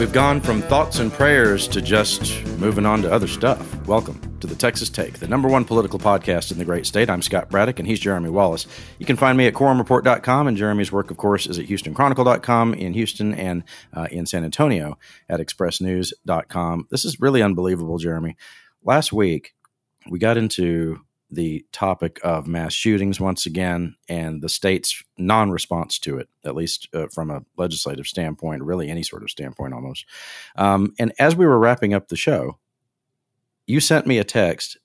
We've gone from thoughts and prayers to just moving on to other stuff. Welcome to the Texas Take, the number one political podcast in the great state. I'm Scott Braddock, and he's Jeremy Wallace. You can find me at quorumreport.com, and Jeremy's work, of course, is at houstonchronicle.com in Houston and uh, in San Antonio at expressnews.com. This is really unbelievable, Jeremy. Last week, we got into the topic of mass shootings once again and the state's non response to it, at least uh, from a legislative standpoint, really any sort of standpoint almost. Um, and as we were wrapping up the show, you sent me a text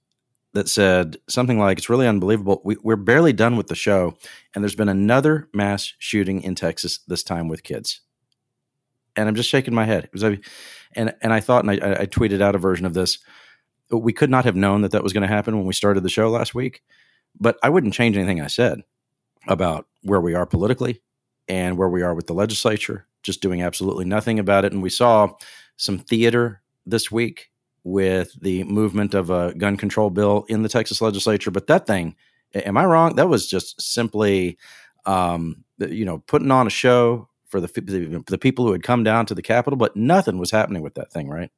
that said something like, It's really unbelievable. We, we're barely done with the show, and there's been another mass shooting in Texas, this time with kids. And I'm just shaking my head. It was, and, and I thought, and I, I tweeted out a version of this we could not have known that that was going to happen when we started the show last week. But I wouldn't change anything I said about where we are politically and where we are with the legislature, just doing absolutely nothing about it. And we saw some theater this week with the movement of a gun control bill in the Texas legislature. But that thing, am I wrong? That was just simply, um, you know, putting on a show for the, the people who had come down to the Capitol, but nothing was happening with that thing, right?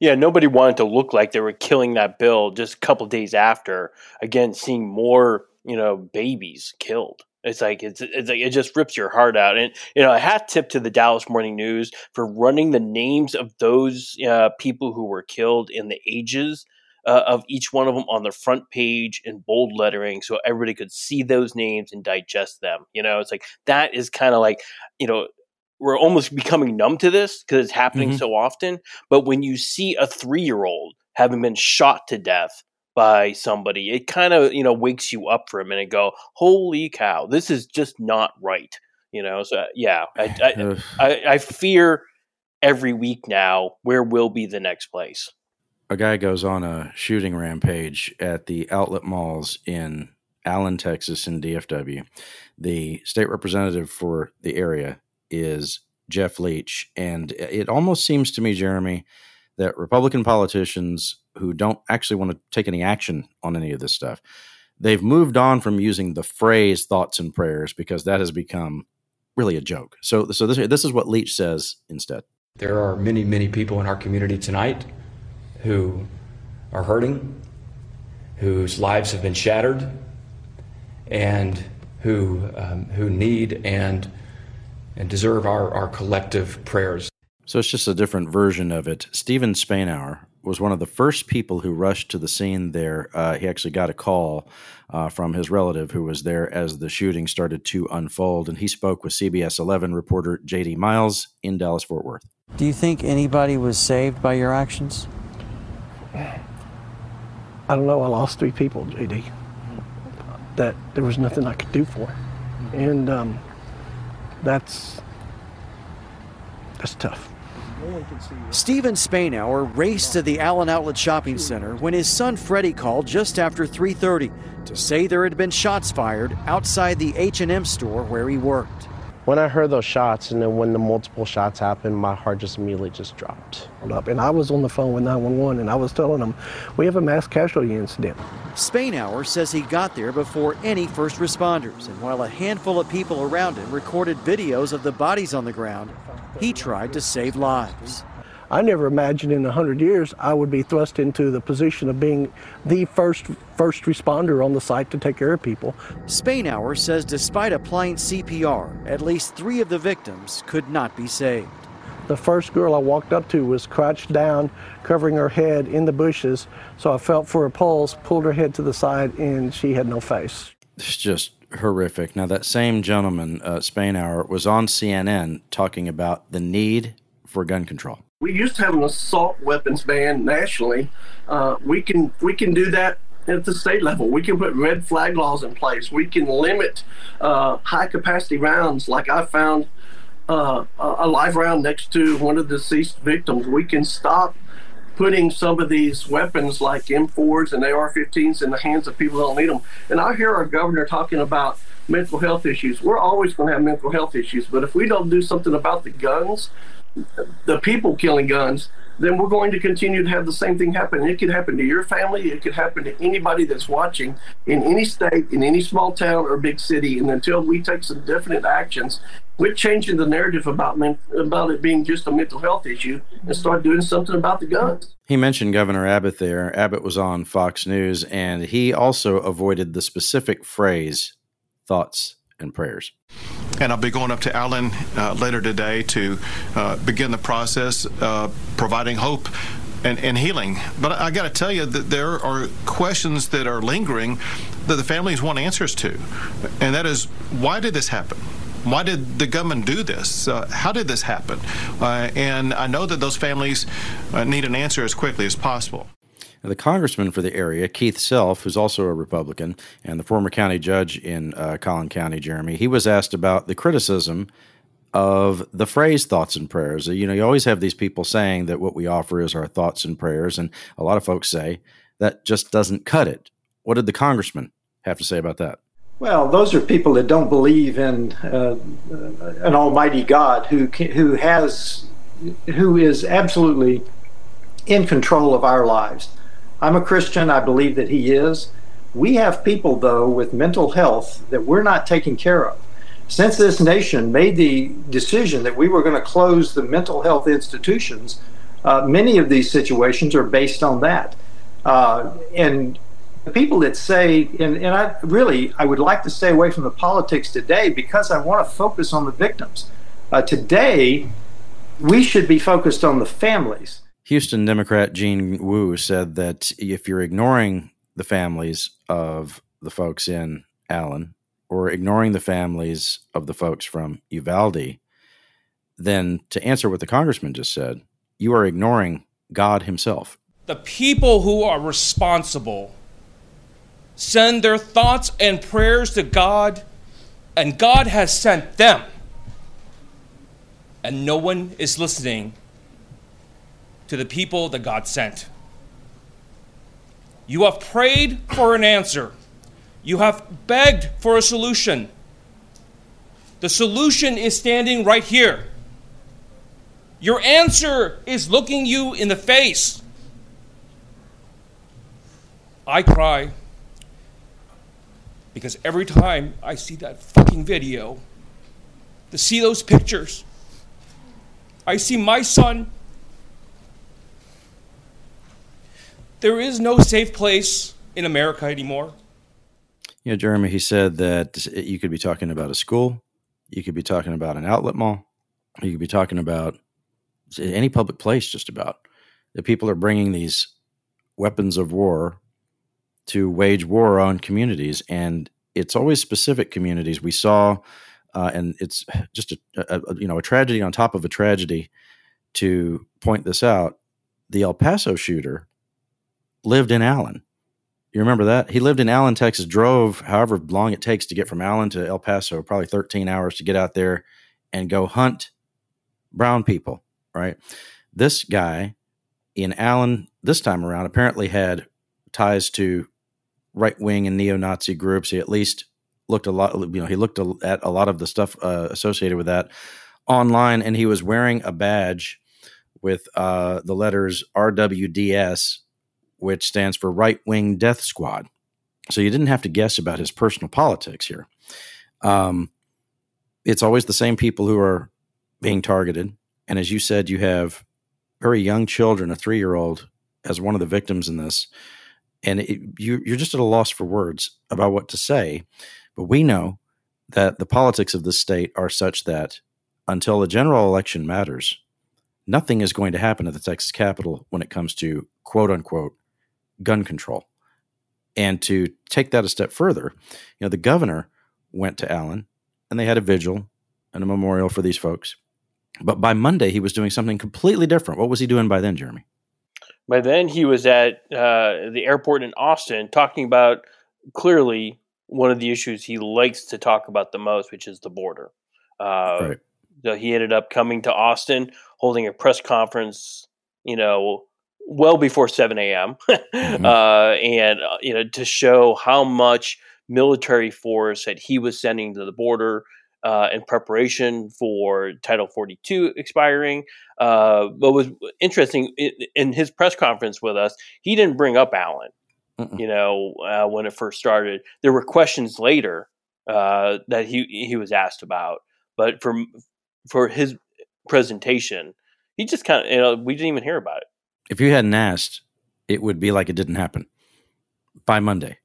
Yeah, nobody wanted to look like they were killing that bill just a couple days after. Again, seeing more, you know, babies killed. It's like it's it's like it just rips your heart out. And you know, a hat tip to the Dallas Morning News for running the names of those uh, people who were killed and the ages uh, of each one of them on the front page in bold lettering, so everybody could see those names and digest them. You know, it's like that is kind of like you know we're almost becoming numb to this because it's happening mm-hmm. so often. But when you see a three year old having been shot to death by somebody, it kind of you know wakes you up for a minute. go, holy cow, this is just not right. You know, so yeah, I I, I, I fear every week now where will be the next place. A guy goes on a shooting rampage at the outlet malls in Allen, Texas, in DFW. The state representative for the area is Jeff Leach. And it almost seems to me, Jeremy, that Republican politicians who don't actually want to take any action on any of this stuff, they've moved on from using the phrase thoughts and prayers because that has become really a joke. So, so this, this is what Leach says instead. There are many, many people in our community tonight who are hurting, whose lives have been shattered, and who, um, who need and and deserve our, our collective prayers. So it's just a different version of it. Steven Spainhouer was one of the first people who rushed to the scene there. Uh, he actually got a call uh, from his relative who was there as the shooting started to unfold, and he spoke with CBS 11 reporter J.D. Miles in Dallas Fort Worth. Do you think anybody was saved by your actions? I don't know. I lost three people, JD. That there was nothing I could do for, and um, that's that's tough. Steven Spainhouer raced to the Allen Outlet Shopping Center when his son Freddie called just after 3:30 to say there had been shots fired outside the H&M store where he worked. When I heard those shots and then when the multiple shots happened, my heart just immediately just dropped. And I was on the phone with 911 and I was telling them, we have a mass casualty incident. Spainhouer says he got there before any first responders, and while a handful of people around him recorded videos of the bodies on the ground, he tried to save lives. I never imagined in a hundred years I would be thrust into the position of being the first first responder on the site to take care of people. Spainhouer says despite applying CPR, at least three of the victims could not be saved. The first girl I walked up to was crouched down, covering her head in the bushes. So I felt for her pulse, pulled her head to the side, and she had no face. It's just horrific. Now, that same gentleman, uh, Spainhouer, was on CNN talking about the need for gun control we used to have an assault weapons ban nationally. Uh, we can we can do that at the state level. We can put red flag laws in place. We can limit uh, high capacity rounds, like I found uh, a live round next to one of the deceased victims. We can stop putting some of these weapons like M4s and AR-15s in the hands of people who don't need them. And I hear our governor talking about mental health issues. We're always going to have mental health issues, but if we don't do something about the guns, the people killing guns, then we're going to continue to have the same thing happen. It could happen to your family. It could happen to anybody that's watching in any state, in any small town or big city. And until we take some definite actions, we're changing the narrative about men, about it being just a mental health issue and start doing something about the guns. He mentioned Governor Abbott there. Abbott was on Fox News, and he also avoided the specific phrase "thoughts and prayers." And I'll be going up to Allen uh, later today to uh, begin the process, providing hope and, and, healing. But I got to tell you that there are questions that are lingering that the families want answers to. And that is why did this happen? Why did the government do this? Uh, how did this happen? Uh, and I know that those families uh, need an answer as quickly as possible. The congressman for the area, Keith Self, who's also a Republican and the former county judge in uh, Collin County, Jeremy, he was asked about the criticism of the phrase thoughts and prayers. You know, you always have these people saying that what we offer is our thoughts and prayers, and a lot of folks say that just doesn't cut it. What did the congressman have to say about that? Well, those are people that don't believe in uh, an Almighty God who who has who is absolutely in control of our lives. I'm a Christian. I believe that He is. We have people, though, with mental health that we're not taking care of. Since this nation made the decision that we were going to close the mental health institutions, uh, many of these situations are based on that. Uh, and the people that say, and, and I really, I would like to stay away from the politics today because I want to focus on the victims. Uh, today, we should be focused on the families. Houston Democrat Gene Wu said that if you're ignoring the families of the folks in Allen or ignoring the families of the folks from Uvalde, then to answer what the congressman just said, you are ignoring God Himself. The people who are responsible send their thoughts and prayers to God, and God has sent them. And no one is listening to the people that God sent. You have prayed for an answer. You have begged for a solution. The solution is standing right here. Your answer is looking you in the face. I cry because every time I see that fucking video, to see those pictures, I see my son there is no safe place in America anymore. You know, Jeremy, he said that you could be talking about a school, you could be talking about an outlet mall, you could be talking about any public place, just about. That people are bringing these weapons of war to wage war on communities, and it's always specific communities. We saw, uh, and it's just a, a, you know a tragedy on top of a tragedy. To point this out, the El Paso shooter lived in Allen. You remember that? He lived in Allen, Texas, drove however long it takes to get from Allen to El Paso, probably 13 hours to get out there and go hunt brown people, right? This guy in Allen this time around apparently had ties to right wing and neo Nazi groups. He at least looked a lot, you know, he looked at a lot of the stuff uh, associated with that online, and he was wearing a badge with uh, the letters RWDS which stands for Right Wing Death Squad. So you didn't have to guess about his personal politics here. Um, it's always the same people who are being targeted. And as you said, you have very young children, a three year old, as one of the victims in this. And it, you, you're just at a loss for words about what to say. But we know that the politics of the state are such that until the general election matters, nothing is going to happen at the Texas Capitol when it comes to quote unquote gun control. And to take that a step further, you know, the governor went to Allen and they had a vigil and a memorial for these folks. But by Monday, he was doing something completely different. What was he doing by then, Jeremy? By then, he was at uh, the airport in Austin talking about clearly one of the issues he likes to talk about the most, which is the border. Uh, Right. So he ended up coming to Austin, holding a press conference, you know, well before 7 a.m. Mhm. uh, and, uh, you know, to show how much military force that he was sending to the border uh, in preparation for Title 42 expiring. Uh, what was interesting in, in his press conference with us, he didn't bring up Allen, Mm-mm. you know, uh, when it first started. There were questions later uh, that he, he was asked about, but for, for his presentation, he just kind of, you know, we didn't even hear about it. If you hadn't asked, it would be like it didn't happen by Monday.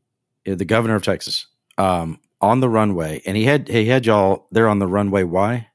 Uh, The governor of Texas um, on the runway, and he had he had y'all there on the runway. Why?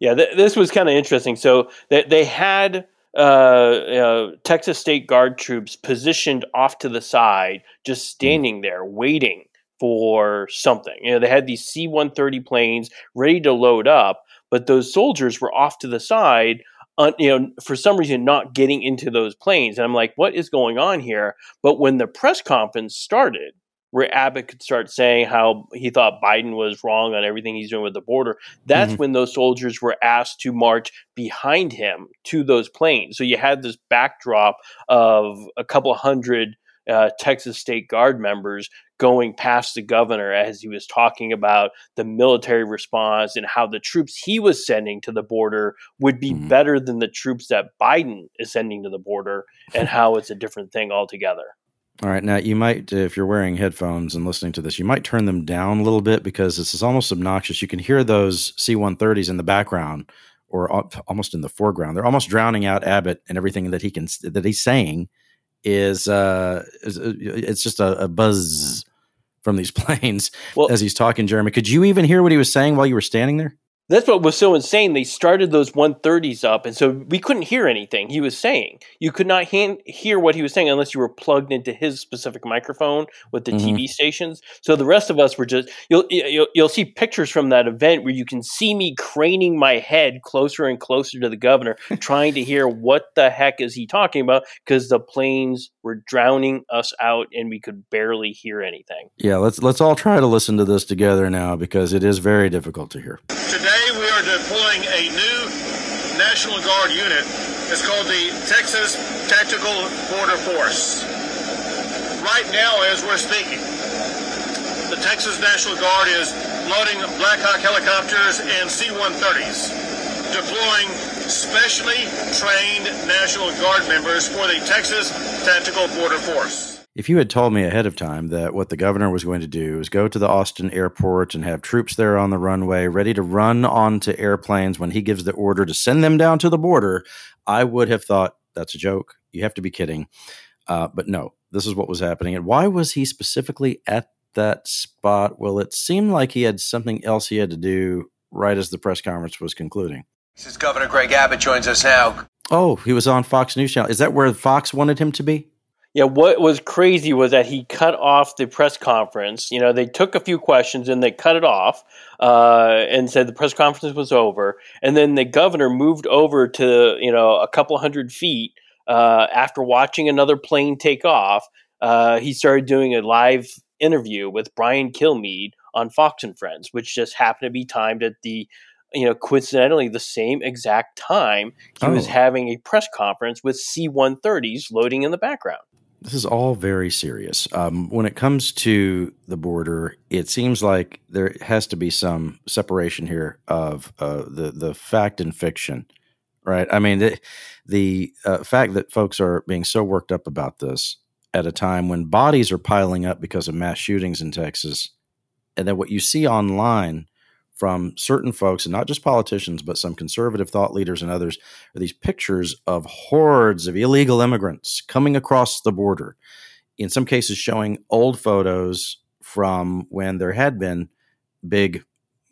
Yeah, th- this was kind of interesting. So they, they had uh, uh, Texas State Guard troops positioned off to the side, just standing there waiting for something. You know, they had these C 130 planes ready to load up, but those soldiers were off to the side. Uh, you know, for some reason, not getting into those planes, and I'm like, "What is going on here?" But when the press conference started, where Abbott could start saying how he thought Biden was wrong on everything he's doing with the border, that's Mhm. when those soldiers were asked to march behind him to those planes. So you had this backdrop of a couple hundred uh, Texas State Guard members going past the governor as he was talking about the military response and how the troops he was sending to the border would be Mhm. better than the troops that Biden is sending to the border and how it's a different thing altogether. All right, now you might, if you're wearing headphones and listening to this, you might turn them down a little bit because this is almost obnoxious. You can hear those C-130s in the background or almost in the foreground. They're almost drowning out Abbott and everything that he can that he's saying is uh, is, uh, it's just a, a buzz from these planes Well- as he's talking. Jeremy, could you even hear what he was saying while you were standing there? That's what was so insane. They started those 130s up, and so we couldn't hear anything he was saying. You could not han- hear what he was saying unless you were plugged into his specific microphone with the Mhm. TV stations. So the rest of us were just you'll, you'll you'll see pictures from that event where you can see me craning my head closer and closer to the governor, trying to hear what the heck is he talking about because the planes were drowning us out and we could barely hear anything. Yeah, let's let's all try to listen to this together now because it is very difficult to hear. Today we are deploying a new National Guard unit. It's called the Texas Tactical Border Force. Right now, as we're speaking, the Texas National Guard is loading Black Hawk helicopters and C-130s, deploying specially trained National Guard members for the Texas Tactical Border Force. If you had told me ahead of time that what the governor was going to do is go to the Austin airport and have troops there on the runway ready to run onto airplanes when he gives the order to send them down to the border, I would have thought that's a joke. You have to be kidding. Uh, but no, this is what was happening. And why was he specifically at that spot? Well, it seemed like he had something else he had to do right as the press conference was concluding. This is Governor Greg Abbott joins us now. Oh, he was on Fox News Channel. Is that where Fox wanted him to be? Yeah, what was crazy was that he cut off the press conference. You know, they took a few questions and they cut it off uh, and said the press conference was over. And then the governor moved over to, you know, a couple hundred feet uh, after watching another plane take off. Uh, he started doing a live interview with Brian Kilmeade on Fox and Friends, which just happened to be timed at the, you know, coincidentally the same exact time he was Oh. having a press conference with C 130s loading in the background. This is all very serious. Um, when it comes to the border, it seems like there has to be some separation here of uh, the the fact and fiction, right? I mean, the, the uh, fact that folks are being so worked up about this at a time when bodies are piling up because of mass shootings in Texas, and then what you see online from certain folks, and not just politicians, but some conservative thought leaders and others, are these pictures of hordes of illegal immigrants coming across the border. In some cases, showing old photos from when there had been big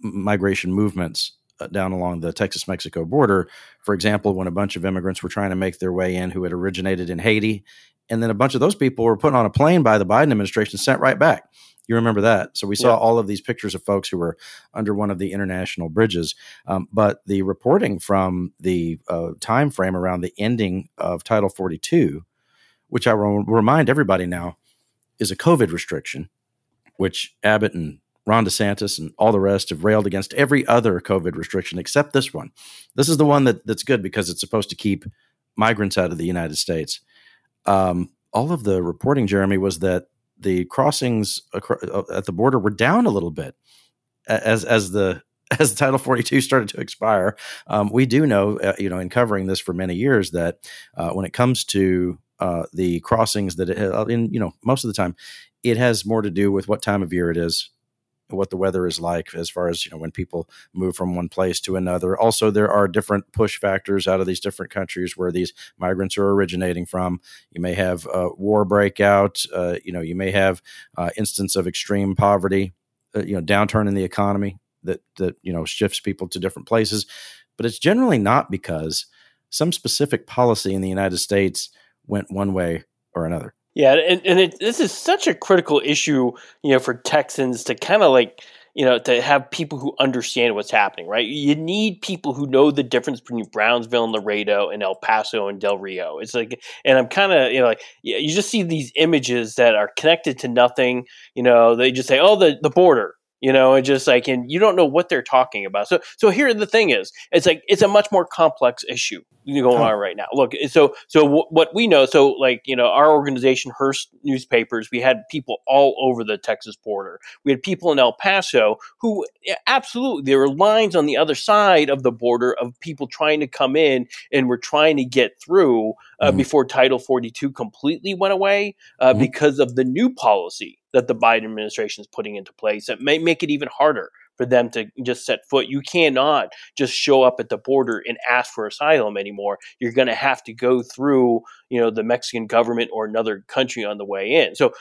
migration movements uh, down along the Texas Mexico border. For example, when a bunch of immigrants were trying to make their way in who had originated in Haiti, and then a bunch of those people were put on a plane by the Biden administration, sent right back. You remember that? So we saw Yeah. all of these pictures of folks who were under one of the international bridges. Um, but the reporting from the uh, time frame around the ending of Title 42 which I will remind everybody now is a COVID restriction, which Abbott and Ron DeSantis and all the rest have railed against every other COVID restriction except this one. This is the one that, that's good because it's supposed to keep migrants out of the United States. Um, all of the reporting, Jeremy, was that the crossings uh, at the border were down a little bit as as the as Title 42 started to expire. Um, we do know, uh, you know, in covering this for many years, that uh, when it comes to uh, the crossings, that it, in you know most of the time, it has more to do with what time of year it is what the weather is like as far as you know when people move from one place to another. Also there are different push factors out of these different countries where these migrants are originating from. You may have uh, war breakout uh, you know you may have uh, instance of extreme poverty uh, you know downturn in the economy that that you know shifts people to different places. But it's generally not because some specific policy in the united states went one way or another yeah, and, and it, this is such a critical issue, you know, for Texans to kind of like, you know, to have people who understand what's happening, right? You need people who know the difference between Brownsville and Laredo and El Paso and Del Rio. It's like, and I'm kind of, you know, like, you just see these images that are connected to nothing. You know, they just say, oh, the, the border, you know, and just like, and you don't know what they're talking about. So, so here the thing is, it's like it's a much more complex issue going on right now. Look, so so w- what we know, so like you know, our organization, Hearst Newspapers, we had people all over the Texas border. We had people in El Paso who absolutely there were lines on the other side of the border of people trying to come in and were trying to get through uh, mm-hmm. before Title 42 completely went away uh, mm-hmm. because of the new policy that the Biden administration is putting into place that may make it even harder for them to just set foot. You cannot just show up at the border and ask for asylum anymore. You're going to have to go through, you know, the Mexican government or another country on the way in. So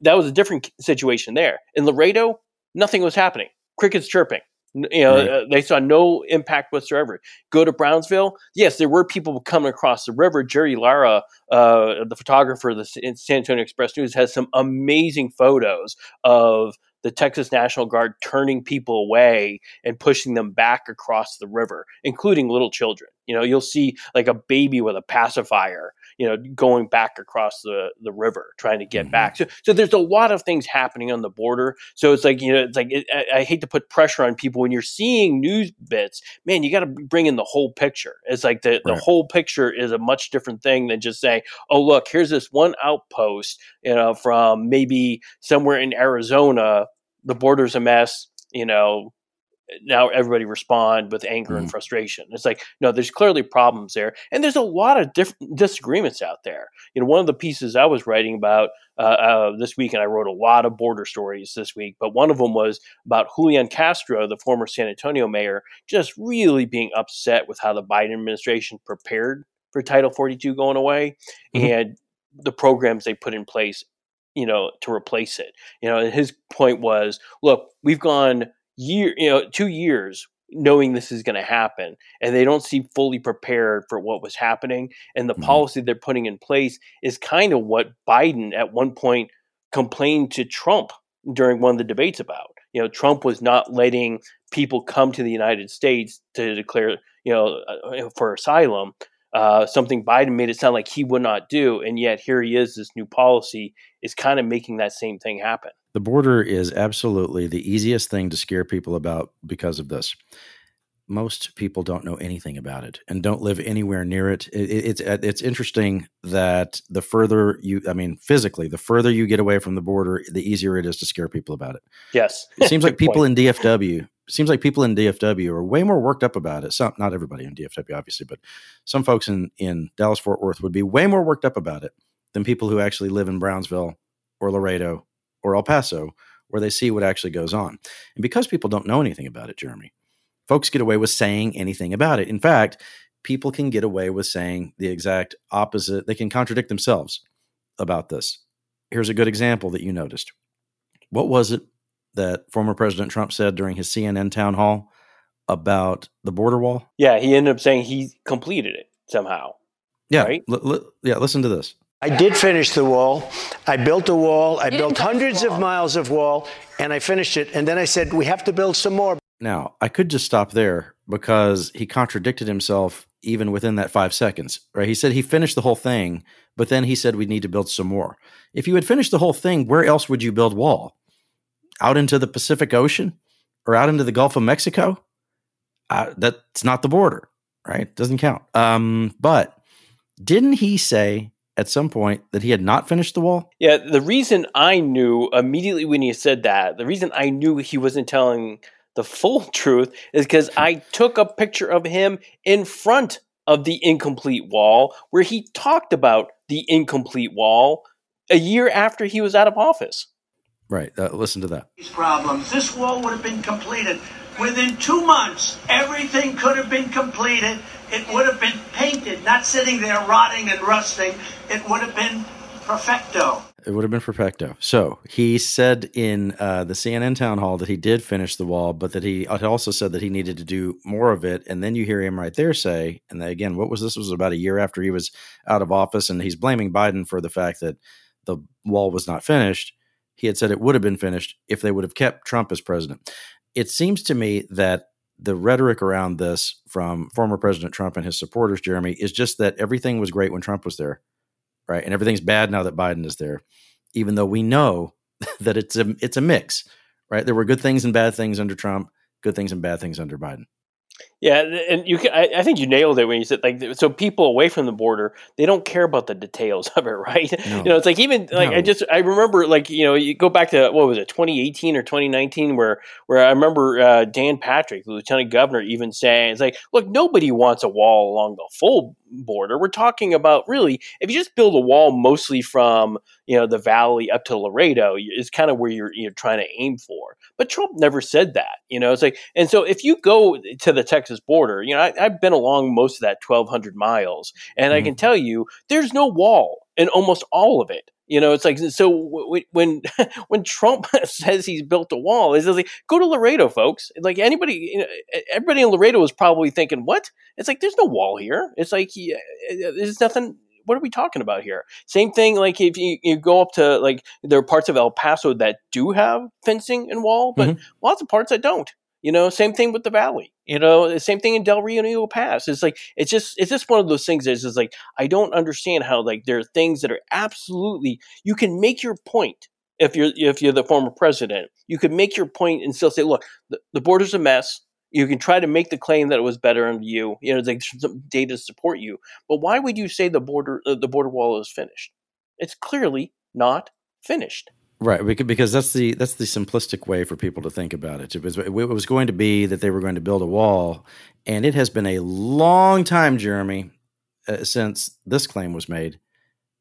that was a different situation there. In Laredo, nothing was happening. Crickets chirping. You know, right. uh, they saw no impact whatsoever. Go to Brownsville. Yes, there were people coming across the river. Jerry Lara, uh, the photographer of the San Antonio Express News, has some amazing photos of the Texas National Guard turning people away and pushing them back across the river, including little children. You know, you'll see like a baby with a pacifier, you know, going back across the, the river trying to get mm-hmm. back. So, so there's a lot of things happening on the border. So it's like, you know, it's like, it, I, I, hate to put pressure on people when you're seeing news bits, man, you got to bring in the whole picture. It's like the, right. the whole picture is a much different thing than just saying, oh, look, here's this one outpost, you know, from maybe somewhere in Arizona the border's a mess, you know, now everybody respond with anger mm. and frustration. It's like, no, there's clearly problems there. And there's a lot of different disagreements out there. You know, one of the pieces I was writing about uh, uh, this week, and I wrote a lot of border stories this week, but one of them was about Julian Castro, the former San Antonio mayor, just really being upset with how the Biden administration prepared for Title 42 going away mm-hmm. and the programs they put in place you know to replace it you know his point was look we've gone year you know two years knowing this is going to happen and they don't seem fully prepared for what was happening and the mm-hmm. policy they're putting in place is kind of what biden at one point complained to trump during one of the debates about you know trump was not letting people come to the united states to declare you know uh, for asylum uh, something Biden made it sound like he would not do, and yet here he is. This new policy is kind of making that same thing happen. The border is absolutely the easiest thing to scare people about because of this. Most people don't know anything about it and don't live anywhere near it. it, it it's uh, it's interesting that the further you, I mean, physically, the further you get away from the border, the easier it is to scare people about it. Yes, it seems like people point. in DFW seems like people in DFW are way more worked up about it. Some, not everybody in DFW, obviously, but some folks in in Dallas Fort Worth would be way more worked up about it than people who actually live in Brownsville or Laredo or El Paso, where they see what actually goes on. And because people don't know anything about it, Jeremy, folks get away with saying anything about it. In fact, people can get away with saying the exact opposite. They can contradict themselves about this. Here's a good example that you noticed. What was it that former President Trump said during his CNN town hall about the border wall? Yeah, he ended up saying he completed it somehow. Yeah, right? L- l- yeah. Listen to this. I did finish the wall. I built a wall. I built hundreds of miles of wall, and I finished it. And then I said, we have to build some more. Now, I could just stop there because he contradicted himself even within that five seconds, right? He said he finished the whole thing, but then he said we need to build some more. If you had finished the whole thing, where else would you build wall? Out into the Pacific Ocean or out into the Gulf of Mexico? Uh, that's not the border, right? Doesn't count. Um, but didn't he say at some point that he had not finished the wall? Yeah, the reason I knew immediately when he said that, the reason I knew he wasn't telling the full truth is because I took a picture of him in front of the incomplete wall where he talked about the incomplete wall a year after he was out of office. Right. Uh, listen to that. These problems. This wall would have been completed within two months. Everything could have been completed. It would have been painted, not sitting there rotting and rusting. It would have been perfecto. It would have been perfecto. So he said in uh, the CNN town hall that he did finish the wall, but that he also said that he needed to do more of it. And then you hear him right there say, and again, what was this? Was about a year after he was out of office, and he's blaming Biden for the fact that the wall was not finished. He had said it would have been finished if they would have kept Trump as president. It seems to me that the rhetoric around this from former President Trump and his supporters, Jeremy, is just that everything was great when Trump was there right? And everything's bad now that Biden is there, even though we know that it's a it's a mix, right? There were good things and bad things under Trump, good things and bad things under Biden. Yeah, and you can, I, I, think you nailed it when you said like so people away from the border they don't care about the details of it, right? No. You know, it's like even like no. I just I remember like you know you go back to what was it 2018 or 2019 where where I remember uh, Dan Patrick, the lieutenant governor, even saying it's like look nobody wants a wall along the full border. We're talking about really if you just build a wall mostly from you know the valley up to Laredo is kind of where you're you're trying to aim for. But Trump never said that. You know, it's like and so if you go to the Texas border, you know I, have been along most of that 1,200 miles, and mm-hmm. I can tell you there's no wall in almost all of it. You know, it's like so when when Trump says he's built a wall, it's like go to Laredo, folks. Like anybody, you know, everybody in Laredo is probably thinking, "What?" It's like there's no wall here. It's like yeah, there's nothing what are we talking about here? Same thing, like if you, you go up to like there are parts of El Paso that do have fencing and wall, but mm-hmm. lots of parts that don't. You know, same thing with the valley. You know, the same thing in Del Rio and Eagle Pass. It's like it's just it's just one of those things that's just like I don't understand how like there are things that are absolutely you can make your point if you're if you're the former president. You can make your point and still say, look, the, the border's a mess. You can try to make the claim that it was better under you. You know, like some data to support you. But why would you say the border uh, the border wall is finished? It's clearly not finished. Right, because that's the that's the simplistic way for people to think about it. It was it was going to be that they were going to build a wall, and it has been a long time, Jeremy, uh, since this claim was made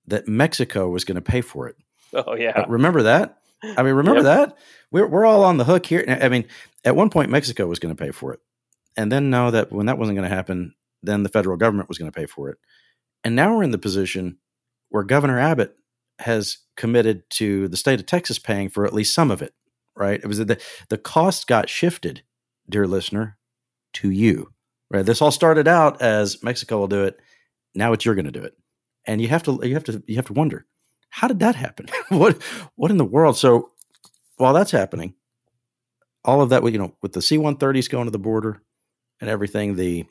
that Mexico was going to pay for it. Oh yeah, uh, remember that? I mean, remember yep. that? We're we're all on the hook here. I mean, at one point Mexico was going to pay for it, and then know that when that wasn't going to happen, then the federal government was going to pay for it, and now we're in the position where Governor Abbott has committed to the state of Texas paying for at least some of it, right? It was the the cost got shifted, dear listener, to you. Right? This all started out as Mexico will do it. Now it's you're going to do it. And you have to you have to you have to wonder, how did that happen? what what in the world? So while that's happening, all of that you know with the C-130s going to the border and everything, the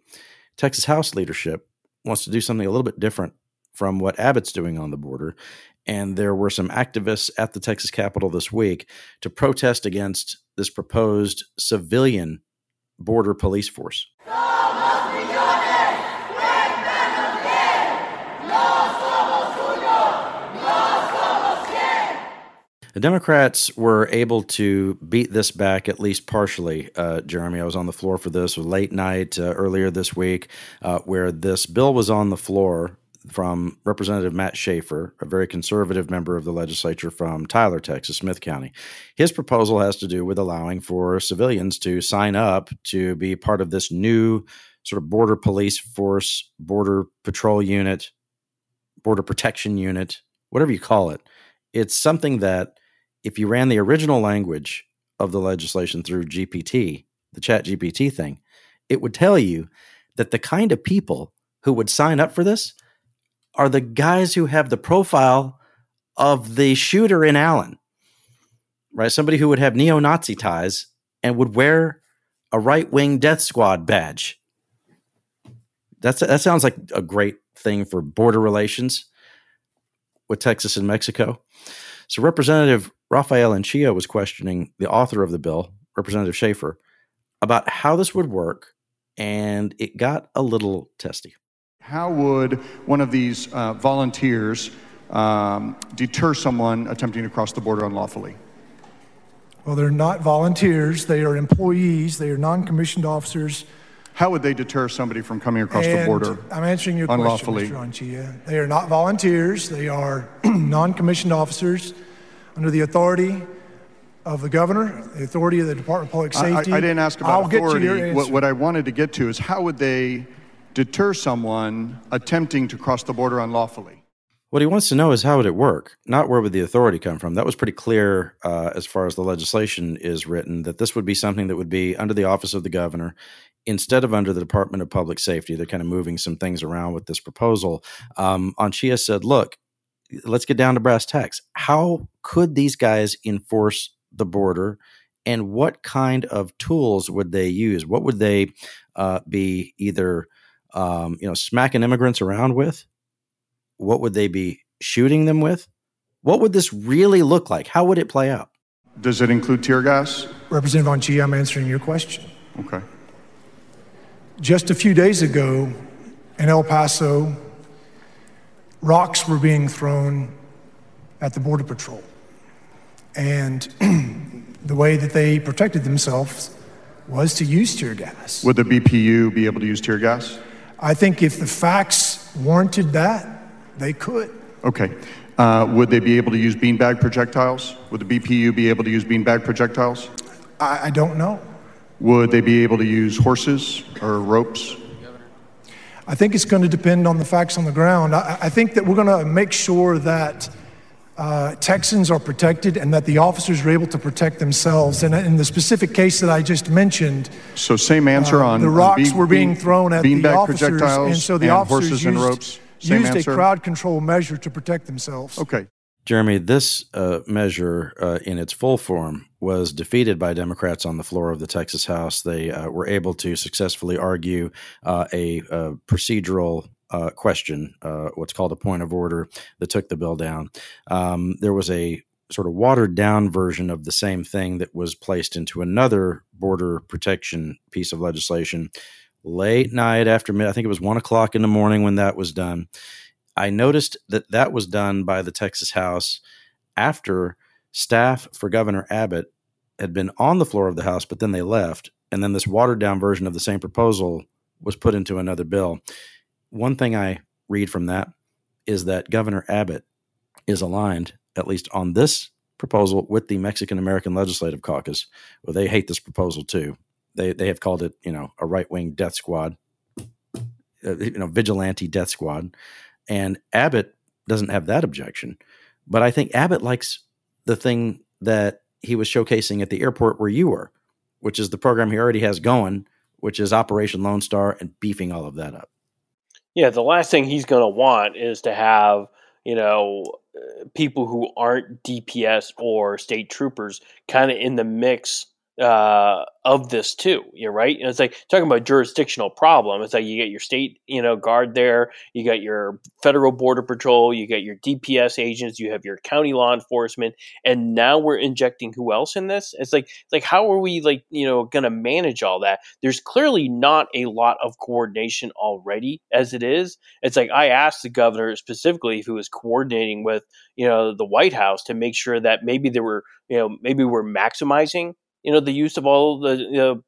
Texas House leadership wants to do something a little bit different from what Abbott's doing on the border. And there were some activists at the Texas Capitol this week to protest against this proposed civilian border police force. The Democrats were able to beat this back at least partially, uh, Jeremy. I was on the floor for this late night uh, earlier this week, uh, where this bill was on the floor from Representative Matt Schaefer, a very conservative member of the legislature from Tyler, Texas, Smith County. His proposal has to do with allowing for civilians to sign up to be part of this new sort of border police force, border patrol unit, border protection unit, whatever you call it. It's something that if you ran the original language of the legislation through GPT, the chat GPT thing, it would tell you that the kind of people who would sign up for this – are the guys who have the profile of the shooter in Allen, right? Somebody who would have neo Nazi ties and would wear a right wing death squad badge. That's that sounds like a great thing for border relations with Texas and Mexico. So Representative Rafael Anchia was questioning the author of the bill, Representative Schaefer, about how this would work, and it got a little testy. How would one of these uh, volunteers um, deter someone attempting to cross the border unlawfully? Well, they're not volunteers. They are employees. They are non-commissioned officers. How would they deter somebody from coming across and the border I'm answering your unlawfully? question, Mr. Anchia. They are not volunteers. They are non-commissioned officers under the authority of the governor, the authority of the Department of Public Safety. I, I didn't ask about I'll authority. Get to your what, what I wanted to get to is how would they deter someone attempting to cross the border unlawfully? What he wants to know is how would it work, not where would the authority come from. That was pretty clear uh, as far as the legislation is written that this would be something that would be under the office of the governor instead of under the Department of Public Safety. They're kind of moving some things around with this proposal. Um, Anchia said, "Look, let's get down to brass tacks. How could these guys enforce the border?" And what kind of tools would they use? What would they uh, be either, um, you know, smacking immigrants around with? what would they be shooting them with? What would this really look like? How would it play out? Does it include tear gas? Representative Anchia, I'm answering your question. Okay. Just a few days ago in El Paso, rocks were being thrown at the Border Patrol. And the way that they protected themselves was to use tear gas. Would the BPU be able to use tear gas? I think if the facts warranted that, they could. Okay. Uh, would they be able to use beanbag projectiles? Would the BPU be able to use beanbag projectiles? I, I don't know. Would they be able to use horses or ropes? I think it's going to depend on the facts on the ground. I, I think that we're going to make sure that uh, Texans are protected and that the officers are able to protect themselves. And in the specific case that I just mentioned, So same answer uh, on the on rocks bean- were being bean- thrown at the officers, and so the and officers used, and ropes. Same used answer? a crowd control measure to protect themselves. Okay. Jeremy, this uh, measure uh, in its full form was defeated by Democrats on the floor of the Texas House. They uh, were able to successfully argue uh, a, a procedural uh, question, uh, what's called a point of order, that took the bill down. Um, there was a sort of watered down version of the same thing that was placed into another border protection piece of legislation late night after mid. I think it was one o'clock in the morning when that was done. I noticed that that was done by the Texas House after staff for Governor Abbott had been on the floor of the House, but then they left. And then this watered down version of the same proposal was put into another bill. One thing I read from that is that Governor Abbott is aligned, at least on this proposal, with the Mexican American Legislative Caucus. Well, they hate this proposal too. They, they have called it, you know, a right wing death squad, uh, you know, vigilante death squad. And Abbott doesn't have that objection. But I think Abbott likes the thing that he was showcasing at the airport where you were, which is the program he already has going, which is Operation Lone Star and beefing all of that up. Yeah, the last thing he's going to want is to have, you know, people who aren't DPS or state troopers kind of in the mix uh, of this too. You're right. And it's like talking about jurisdictional problem. It's like you get your state, you know, guard there. You got your federal border patrol. You got your DPS agents. You have your county law enforcement. And now we're injecting who else in this? It's like, like how are we like, you know, going to manage all that? There's clearly not a lot of coordination already as it is. It's like I asked the governor specifically if he was coordinating with, you know, the White House to make sure that maybe there were, you know, maybe we're maximizing you know the use of all the you know,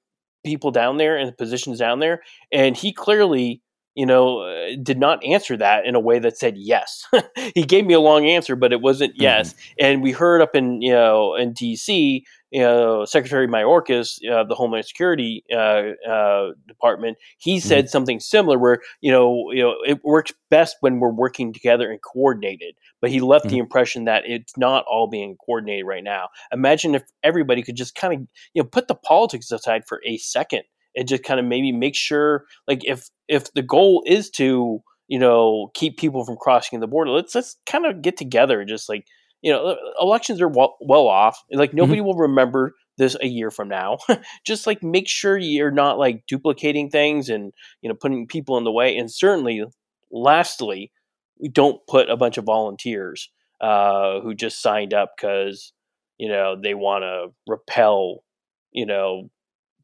people down there and the positions down there and he clearly you know uh, did not answer that in a way that said yes. He gave me a long answer but it wasn't yes. And we heard up in you know in dc you know secretary mayorkas uh, the homeland security uh, uh, department he said something similar where you know you know it works best when we're working together and coordinated. But he left the impression that it's not all being coordinated right now. Imagine if everybody could just kind of you know put the politics aside for a second and just kind of maybe make sure like if if the goal is to you know keep people from crossing the border let's let's kind of get together and just like you know elections are well, well off like nobody will remember this a year from now. just like make sure you're not like duplicating things and you know putting people in the way. And certainly, lastly, we don't put a bunch of volunteers uh, who just signed up because you know they want to repel you know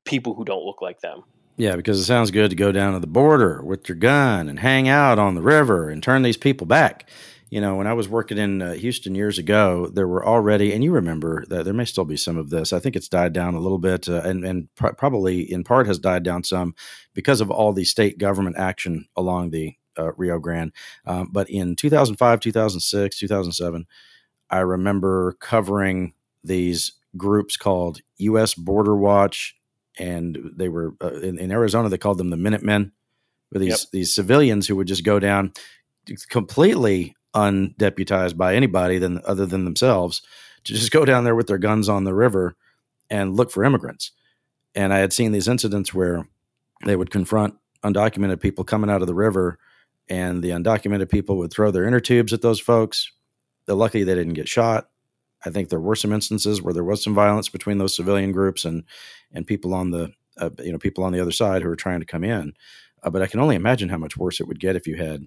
people who don't look like them. Yeah, because it sounds good to go down to the border with your gun and hang out on the river and turn these people back. You know, when I was working in uh, Houston years ago, there were already, and you remember that there may still be some of this. I think it's died down a little bit, uh, and and pr- probably in part has died down some because of all the state government action along the uh, Rio Grande. Um, but in 2005, 2006, 2007, I remember covering these groups called U.S. Border Watch, and they were uh, in, in, Arizona. They called them the Minutemen. With these yep. these civilians who would just go down completely undeputized by anybody than other than themselves to just go down there with their guns on the river and look for immigrants. And I had seen these incidents where they would confront undocumented people coming out of the river, and the undocumented people would throw their inner tubes at those folks. They're lucky they didn't get shot. I think there were some instances where there was some violence between those civilian groups and and people on the uh, you know people on the other side who were trying to come in. Uh, but I can only imagine how much worse it would get if you had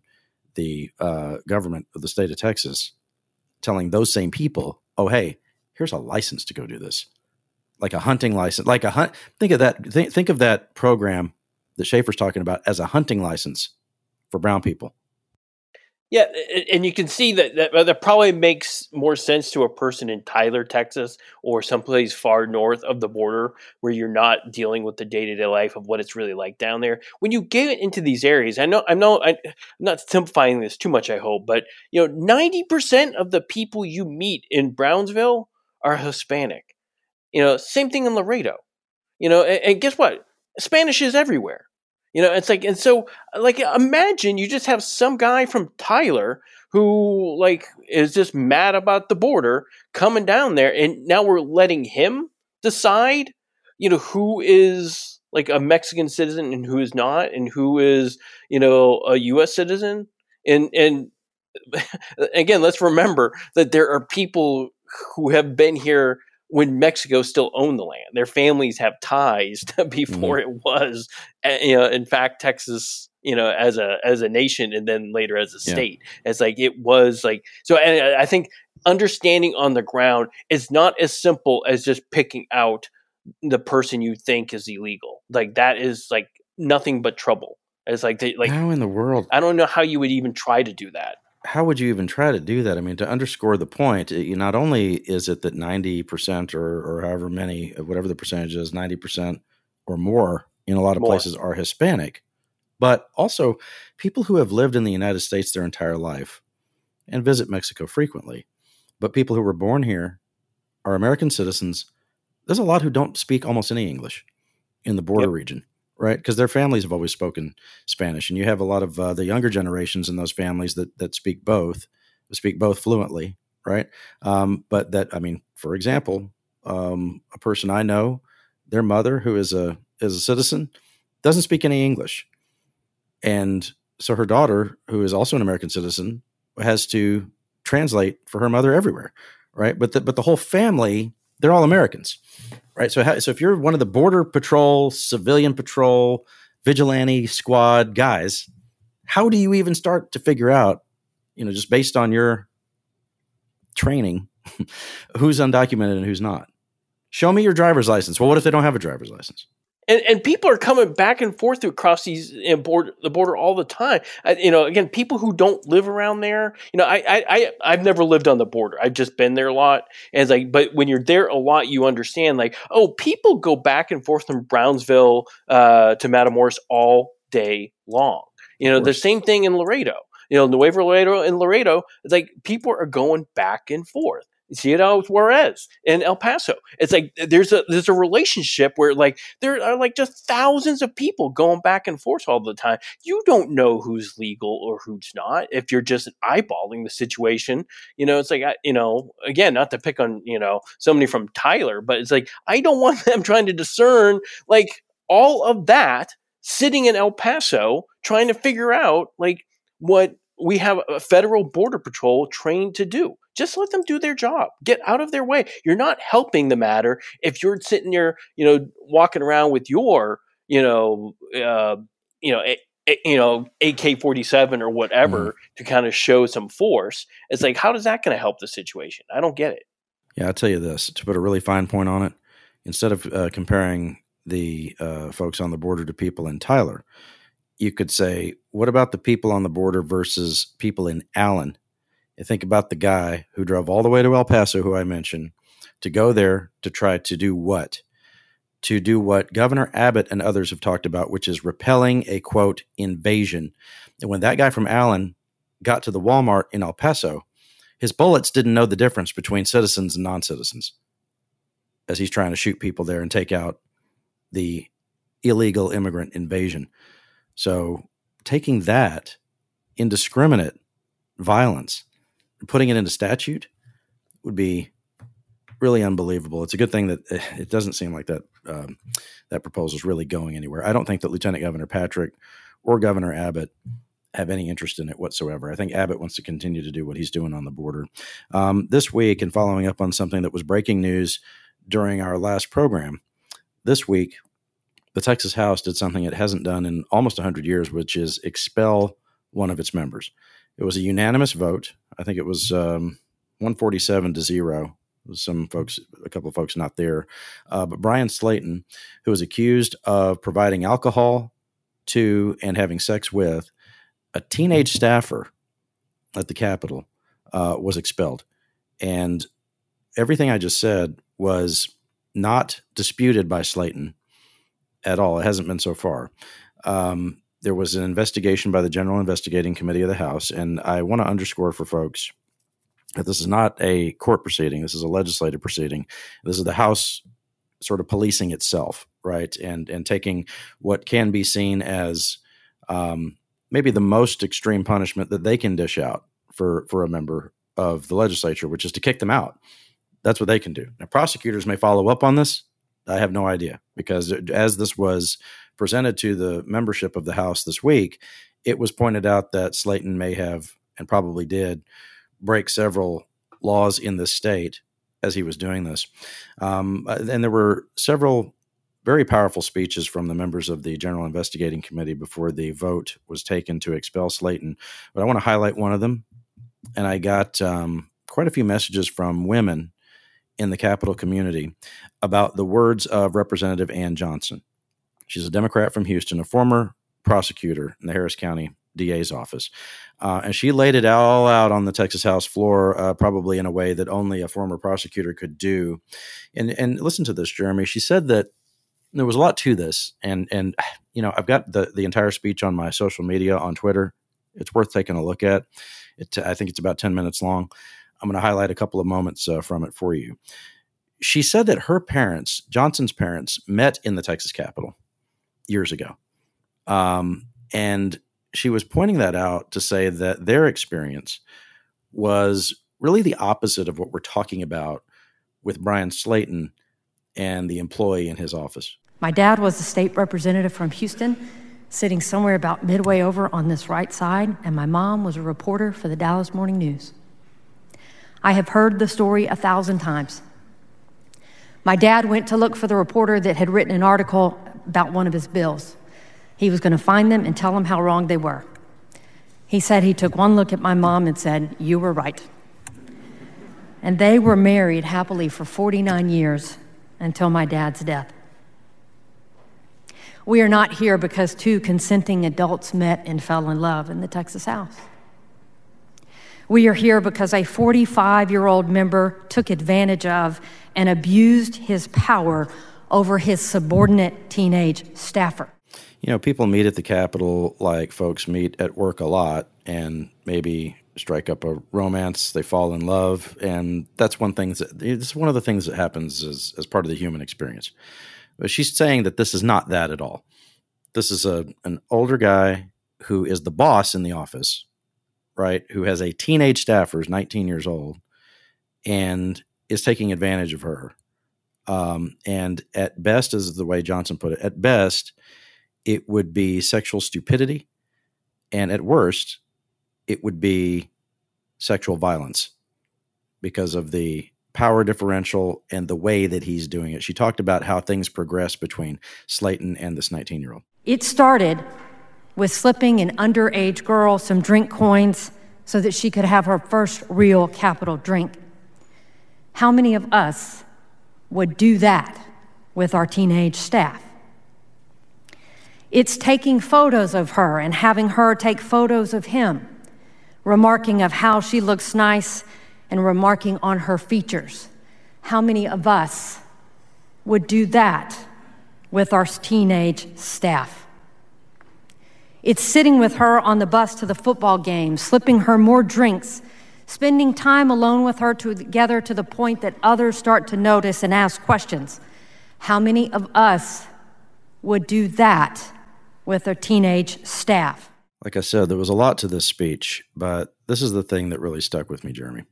the uh, government of the state of Texas telling those same people, "Oh, hey, here's a license to go do this." Like a hunting license, like a hunt. Think of that. Think, think of that program that Schaefer's talking about as a hunting license for brown people. Yeah, and you can see that, that that probably makes more sense to a person in Tyler, Texas, or someplace far north of the border where you're not dealing with the day to day life of what it's really like down there. When you get into these areas, I know I know I'm not simplifying this too much. I hope, but you know, ninety percent of the people you meet in Brownsville are Hispanic. You know, same thing in Laredo. You know, and, and guess what? Spanish is everywhere. You know, it's like, and so, like, imagine you just have some guy from Tyler who, like, is just mad about the border coming down there, and now we're letting him decide, you know, who is like a Mexican citizen and who is not, and who is, you know, a U.S. citizen, and and again, let's remember that there are people who have been here when Mexico still owned the land. Their families have ties before mm-hmm. it was, eh, you know, in fact, Texas, you know, as a as a nation, and then later as a state. Yeah. It's like it was like so. And I think understanding on the ground is not as simple as just picking out the person you think is illegal. Like that is like nothing but trouble. It's like they, like how in the world? I don't know how you would even try to do that how would you even try to do that? I mean, to underscore the point, it, not only is it that 90% or, or however many, uh, whatever the percentage is, 90% or more in a lot of more. places are Hispanic, but also people who have lived in the United States their entire life and visit Mexico frequently. But people who were born here are American citizens. There's a lot who don't speak almost any English in the border yep. region right? Because their families have always spoken Spanish, and you have a lot of uh, the younger generations in those families that that speak both, speak both fluently, right? Um, but that, I mean, for example, um, a person I know, their mother, who is a is a citizen, doesn't speak any English, and so her daughter, who is also an American citizen, has to translate for her mother everywhere, right? But the, but the whole family, they're all Americans right? So, so if you're one of the border patrol, civilian patrol, vigilante squad guys, how do you even start to figure out, you know, just based on your training, who's undocumented and who's not? Show me your driver's license. Well, what if they don't have a driver's license? And, and people are coming back and forth across these border, the border all the time. I, you know, again, people who don't live around there. You know, I, I, I have never lived on the border. I've just been there a lot. And it's like, but when you're there a lot, you understand like, oh, people go back and forth from Brownsville uh, to Matamoros all day long. You know, the same thing in Laredo. You know, Nuevo Laredo and Laredo, it's like people are going back and forth. You see it out with Juarez in El Paso. It's like there's a there's a relationship where like there are like just thousands of people going back and forth all the time. You don't know who's legal or who's not if you're just eyeballing the situation. You know, it's like you know, again, not to pick on you know somebody from Tyler, but it's like I don't want them trying to discern like all of that sitting in El Paso trying to figure out like what we have a federal border patrol trained to do. Just let them do their job. Get out of their way. You're not helping the matter if you're sitting there, you know, walking around with your, you know, uh, you know, a, a, you know, AK forty seven or whatever mm. to kind of show some force. It's like, how is that going to help the situation? I don't get it. Yeah, I'll tell you this to put a really fine point on it. Instead of uh, comparing the uh, folks on the border to people in Tyler, you could say, what about the people on the border versus people in Allen? You think about the guy who drove all the way to El Paso, who I mentioned, to go there to try to do what? To do what Governor Abbott and others have talked about, which is repelling a quote invasion. And when that guy from Allen got to the Walmart in El Paso, his bullets didn't know the difference between citizens and non citizens as he's trying to shoot people there and take out the illegal immigrant invasion. So taking that indiscriminate violence putting it into statute would be really unbelievable. It's a good thing that eh, it doesn't seem like that um, that proposal is really going anywhere. I don't think that Lieutenant Governor Patrick or Governor Abbott have any interest in it whatsoever. I think Abbott wants to continue to do what he's doing on the border. Um, this week, and following up on something that was breaking news during our last program, this week the Texas House did something it hasn't done in almost 100 years, which is expel one of its members. It was a unanimous vote. I think it was um, 147 to zero. Some folks, a couple of folks not there. Uh, but Bryan Slaton, who was accused of providing alcohol to and having sex with a teenage staffer at the Capitol, uh, was expelled. And everything I just said was not disputed by Slaton at all. It hasn't been so far. Um, there was an investigation by the General Investigating Committee of the House, and I want to underscore for folks that this is not a court proceeding. This is a legislative proceeding. This is the House sort of policing itself, right, and and taking what can be seen as um, maybe the most extreme punishment that they can dish out for for a member of the legislature, which is to kick them out. That's what they can do. Now, prosecutors may follow up on this. I have no idea because as this was presented to the membership of the House this week, it was pointed out that Slaton may have and probably did break several laws in the state as he was doing this. Um, uh, and there were several very powerful speeches from the members of the General Investigating Committee before the vote was taken to expel Slaton. But I want to highlight one of them. And I got um, quite a few messages from women in the Capitol community about the words of Representative Ann Johnson. She's a Democrat from Houston, a former prosecutor in the Harris County DA's office. Uh, and she laid it all out on the Texas House floor, uh, probably in a way that only a former prosecutor could do. And, and listen to this, Jeremy. She said that there was a lot to this. And, and you know, I've got the, the entire speech on my social media on Twitter. It's worth taking a look at. It, I think it's about 10 minutes long. I'm going to highlight a couple of moments uh, from it for you. She said that her parents, Johnson's parents, met in the Texas Capitol years ago. Um, and she was pointing that out to say that their experience was really the opposite of what we're talking about with Bryan Slaton and the employee in his office. My dad was a state representative from Houston, sitting somewhere about midway over on this right side, and my mom was a reporter for the Dallas Morning News. I have heard the story a thousand times. My dad went to look for the reporter that had written an article about one of his bills. He was going to find them and tell them how wrong they were. He said he took one look at my mom and said, You were right. And they were married happily for 49 years until my dad's death. We are not here because two consenting adults met and fell in love in the Texas House. We are here because a 45 year old member took advantage of and abused his power over his subordinate teenage staffer. You know, people meet at the Capitol like folks meet at work a lot and maybe strike up a romance, they fall in love, and that's one thing that it's one of the things that happens as, as part of the human experience. But she's saying that this is not that at all. This is a an older guy who is the boss in the office right, who has a teenage staffer who's 19 years old and is taking advantage of her. Um, and at best, is the way Johnson put it, at best, it would be sexual stupidity. And at worst, it would be sexual violence because of the power differential and the way that he's doing it. She talked about how things progress between Slaton and this 19 year old. It started with slipping an underage girl some drink coins so that she could have her first real capital drink. How many of us would do that with our teenage staff? It's taking photos of her and having her take photos of him, remarking of how she looks nice and remarking on her features. How many of us would do that with our teenage staff? It's sitting with her on the bus to the football game, slipping her more drinks, spending time alone with her together to the point that others start to notice and ask questions. How many of us would do that with a teenage staff? Like I said, there was a lot to this speech, but this is the thing that really stuck with me, Jeremy.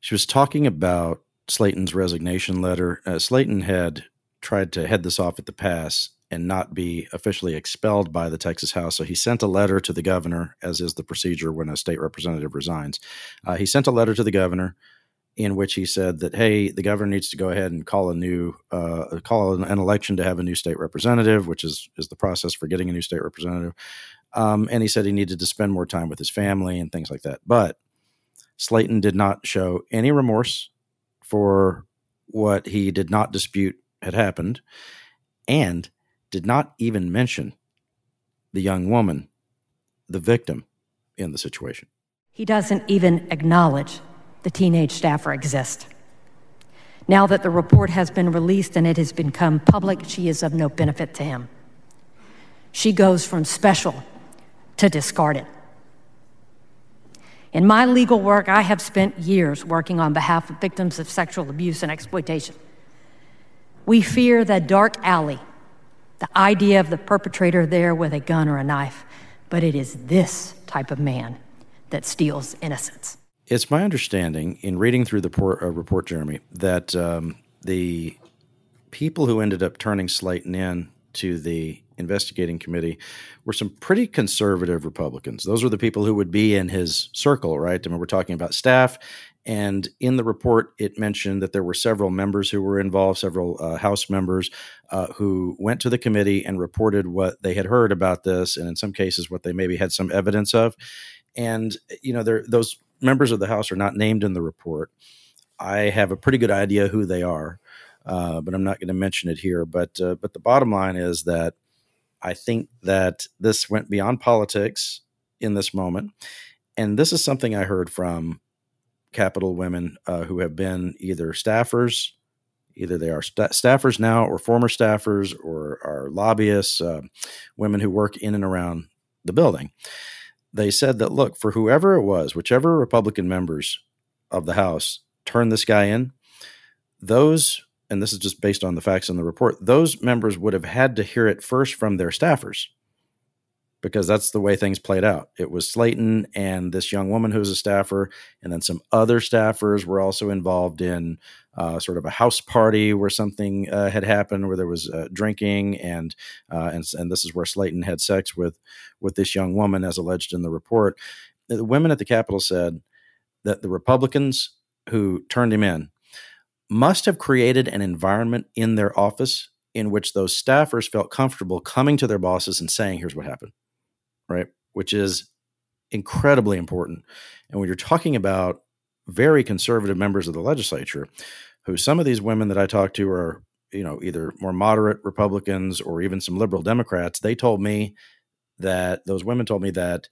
She was talking about Slaton's resignation letter. Uh, Slaton had tried to head this off at the pass and not be officially expelled by the Texas House. So he sent a letter to the governor, as is the procedure when a state representative resigns. Uh, he sent a letter to the governor in which he said that hey, the governor needs to go ahead and call a new uh, call an, an, election to have a new state representative, which is is the process for getting a new state representative. Um, and he said he needed to spend more time with his family and things like that. But Slaton did not show any remorse for what he did not dispute had happened, and did not even mention the young woman, the victim in the situation. He doesn't even acknowledge the teenage staffer exists. Now that the report has been released and it has become public, she is of no benefit to him. She goes from special to discarded. In my legal work, I have spent years working on behalf of victims of sexual abuse and exploitation. We fear that dark alley the idea of the perpetrator there with a gun or a knife, but it is this type of man that steals innocence. It's my understanding in reading through the report, uh, report Jeremy, that um, the people who ended up turning Slaton in to the investigating committee were some pretty conservative Republicans. Those were the people who would be in his circle, right? I mean, we're talking about staff and in the report, it mentioned that there were several members who were involved, several uh, House members uh, who went to the committee and reported what they had heard about this, and in some cases, what they maybe had some evidence of. And you know, those members of the House are not named in the report. I have a pretty good idea who they are, uh, but I'm not going to mention it here. But uh, but the bottom line is that I think that this went beyond politics in this moment, and this is something I heard from Capitol women uh, who have been either staffers, either they are st- staffers now or former staffers or are lobbyists, uh, women who work in and around the building. They said that, look, for whoever it was, whichever Republican members of the House turned this guy in, those, and this is just based on the facts in the report, those members would have had to hear it first from their staffers because that's the way things played out. It was Slaton and this young woman who was a staffer, and then some other staffers were also involved in uh, sort of a house party where something uh, had happened, where there was uh, drinking, and uh, and and this is where Slaton had sex with with this young woman, as alleged in the report. The women at the Capitol said that the Republicans who turned him in must have created an environment in their office in which those staffers felt comfortable coming to their bosses and saying, "Here's what happened." Right? Which is incredibly important. And when you're talking about very conservative members of the legislature, who some of these women that I talked to are, you know, either more moderate Republicans or even some liberal Democrats, they told me that those women told me that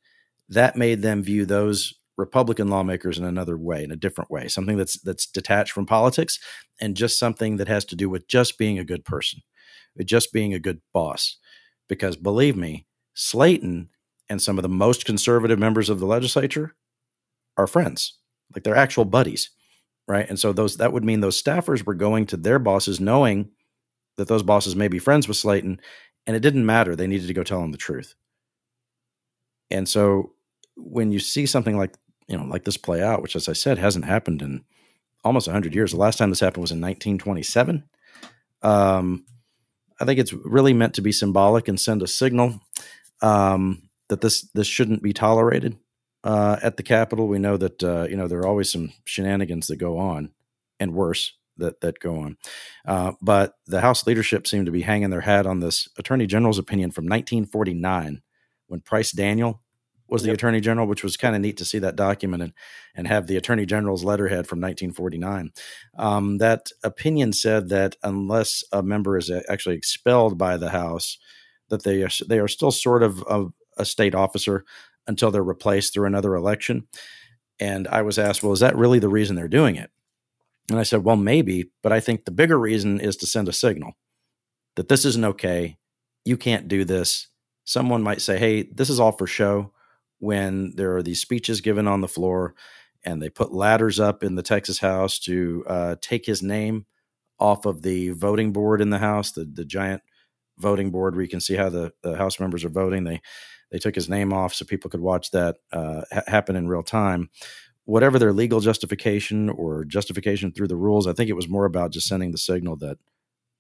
that made them view those Republican lawmakers in another way, in a different way, something that's that's detached from politics and just something that has to do with just being a good person, just being a good boss. Because believe me, Slaton and some of the most conservative members of the legislature are friends, like they're actual buddies, right? And so those that would mean those staffers were going to their bosses knowing that those bosses may be friends with Slaton, and it didn't matter. They needed to go tell them the truth. And so when you see something like you know like this play out, which as I said hasn't happened in almost 100 years. The last time this happened was in 1927. Um, I think it's really meant to be symbolic and send a signal. Um, that this this shouldn't be tolerated uh, at the Capitol. We know that uh, you know there are always some shenanigans that go on, and worse that that go on. Uh, but the House leadership seemed to be hanging their hat on this Attorney General's opinion from 1949, when Price Daniel was the Yep. Attorney General, which was kind of neat to see that document and and have the Attorney General's letterhead from 1949. Um, that opinion said that unless a member is actually expelled by the House, that they are they are still sort of a, a state officer until they're replaced through another election. And I was asked, well, is that really the reason they're doing it? And I said, well, maybe, but I think the bigger reason is to send a signal that this isn't okay. You can't do this. Someone might say, hey, this is all for show when there are these speeches given on the floor and they put ladders up in the Texas House to uh, take his name off of the voting board in the House, the, the giant voting board where you can see how the, the House members are voting. They they took his name off so people could watch that uh, ha- happen in real time. Whatever their legal justification or justification through the rules, I think it was more about just sending the signal that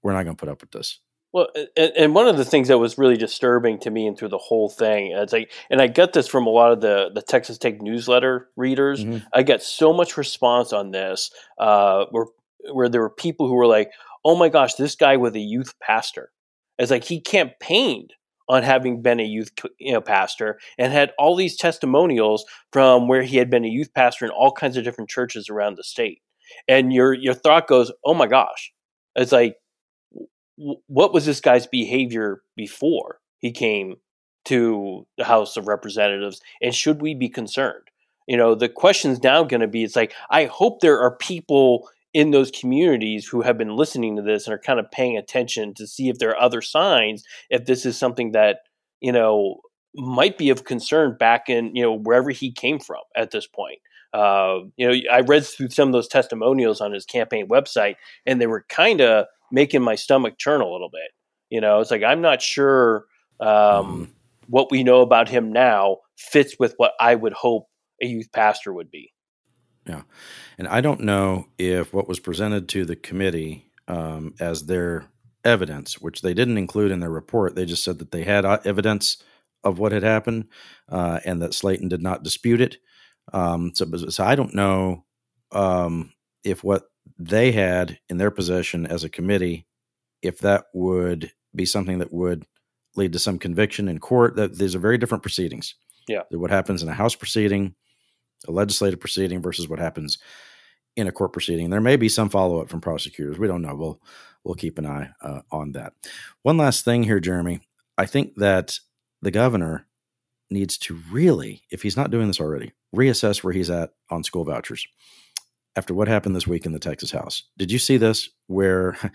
we're not going to put up with this. Well, and, and one of the things that was really disturbing to me and through the whole thing, it's like, and I get this from a lot of the the Texas Take newsletter readers. I got so much response on this, uh, where where there were people who were like, "Oh my gosh, this guy with a youth pastor," it's like he campaigned on having been a youth you know pastor and had all these testimonials from where he had been a youth pastor in all kinds of different churches around the state, and your your thought goes, "Oh my gosh," it's like w- what was this guy's behavior before he came to the House of Representatives, and should we be concerned? You know, the question's now going to be: it's like I hope there are people in those communities who have been listening to this and are kind of paying attention to see if there are other signs, if this is something that you know might be of concern back in you know wherever he came from at this point. Uh, you know, I read through some of those testimonials on his campaign website, and they were kind of making my stomach churn a little bit. You know, it's like I'm not sure um, what we know about him now fits with what I would hope a youth pastor would be. Yeah. And I don't know if what was presented to the committee um, as their evidence, which they didn't include in their report, they just said that they had uh, evidence of what had happened uh, and that Slaton did not dispute it. Um, so, so I don't know um, if what they had in their possession as a committee, if that would be something that would lead to some conviction in court. That these are very different proceedings. Yeah. What happens in a House proceeding, a legislative proceeding versus what happens in a court proceeding. There may be some follow up from prosecutors. We don't know. We'll we'll keep an eye uh, on that. One last thing here, Jeremy. I think that the governor needs to really, if he's not doing this already, reassess where he's at on school vouchers. After what happened this week in the Texas House, did you see this? Where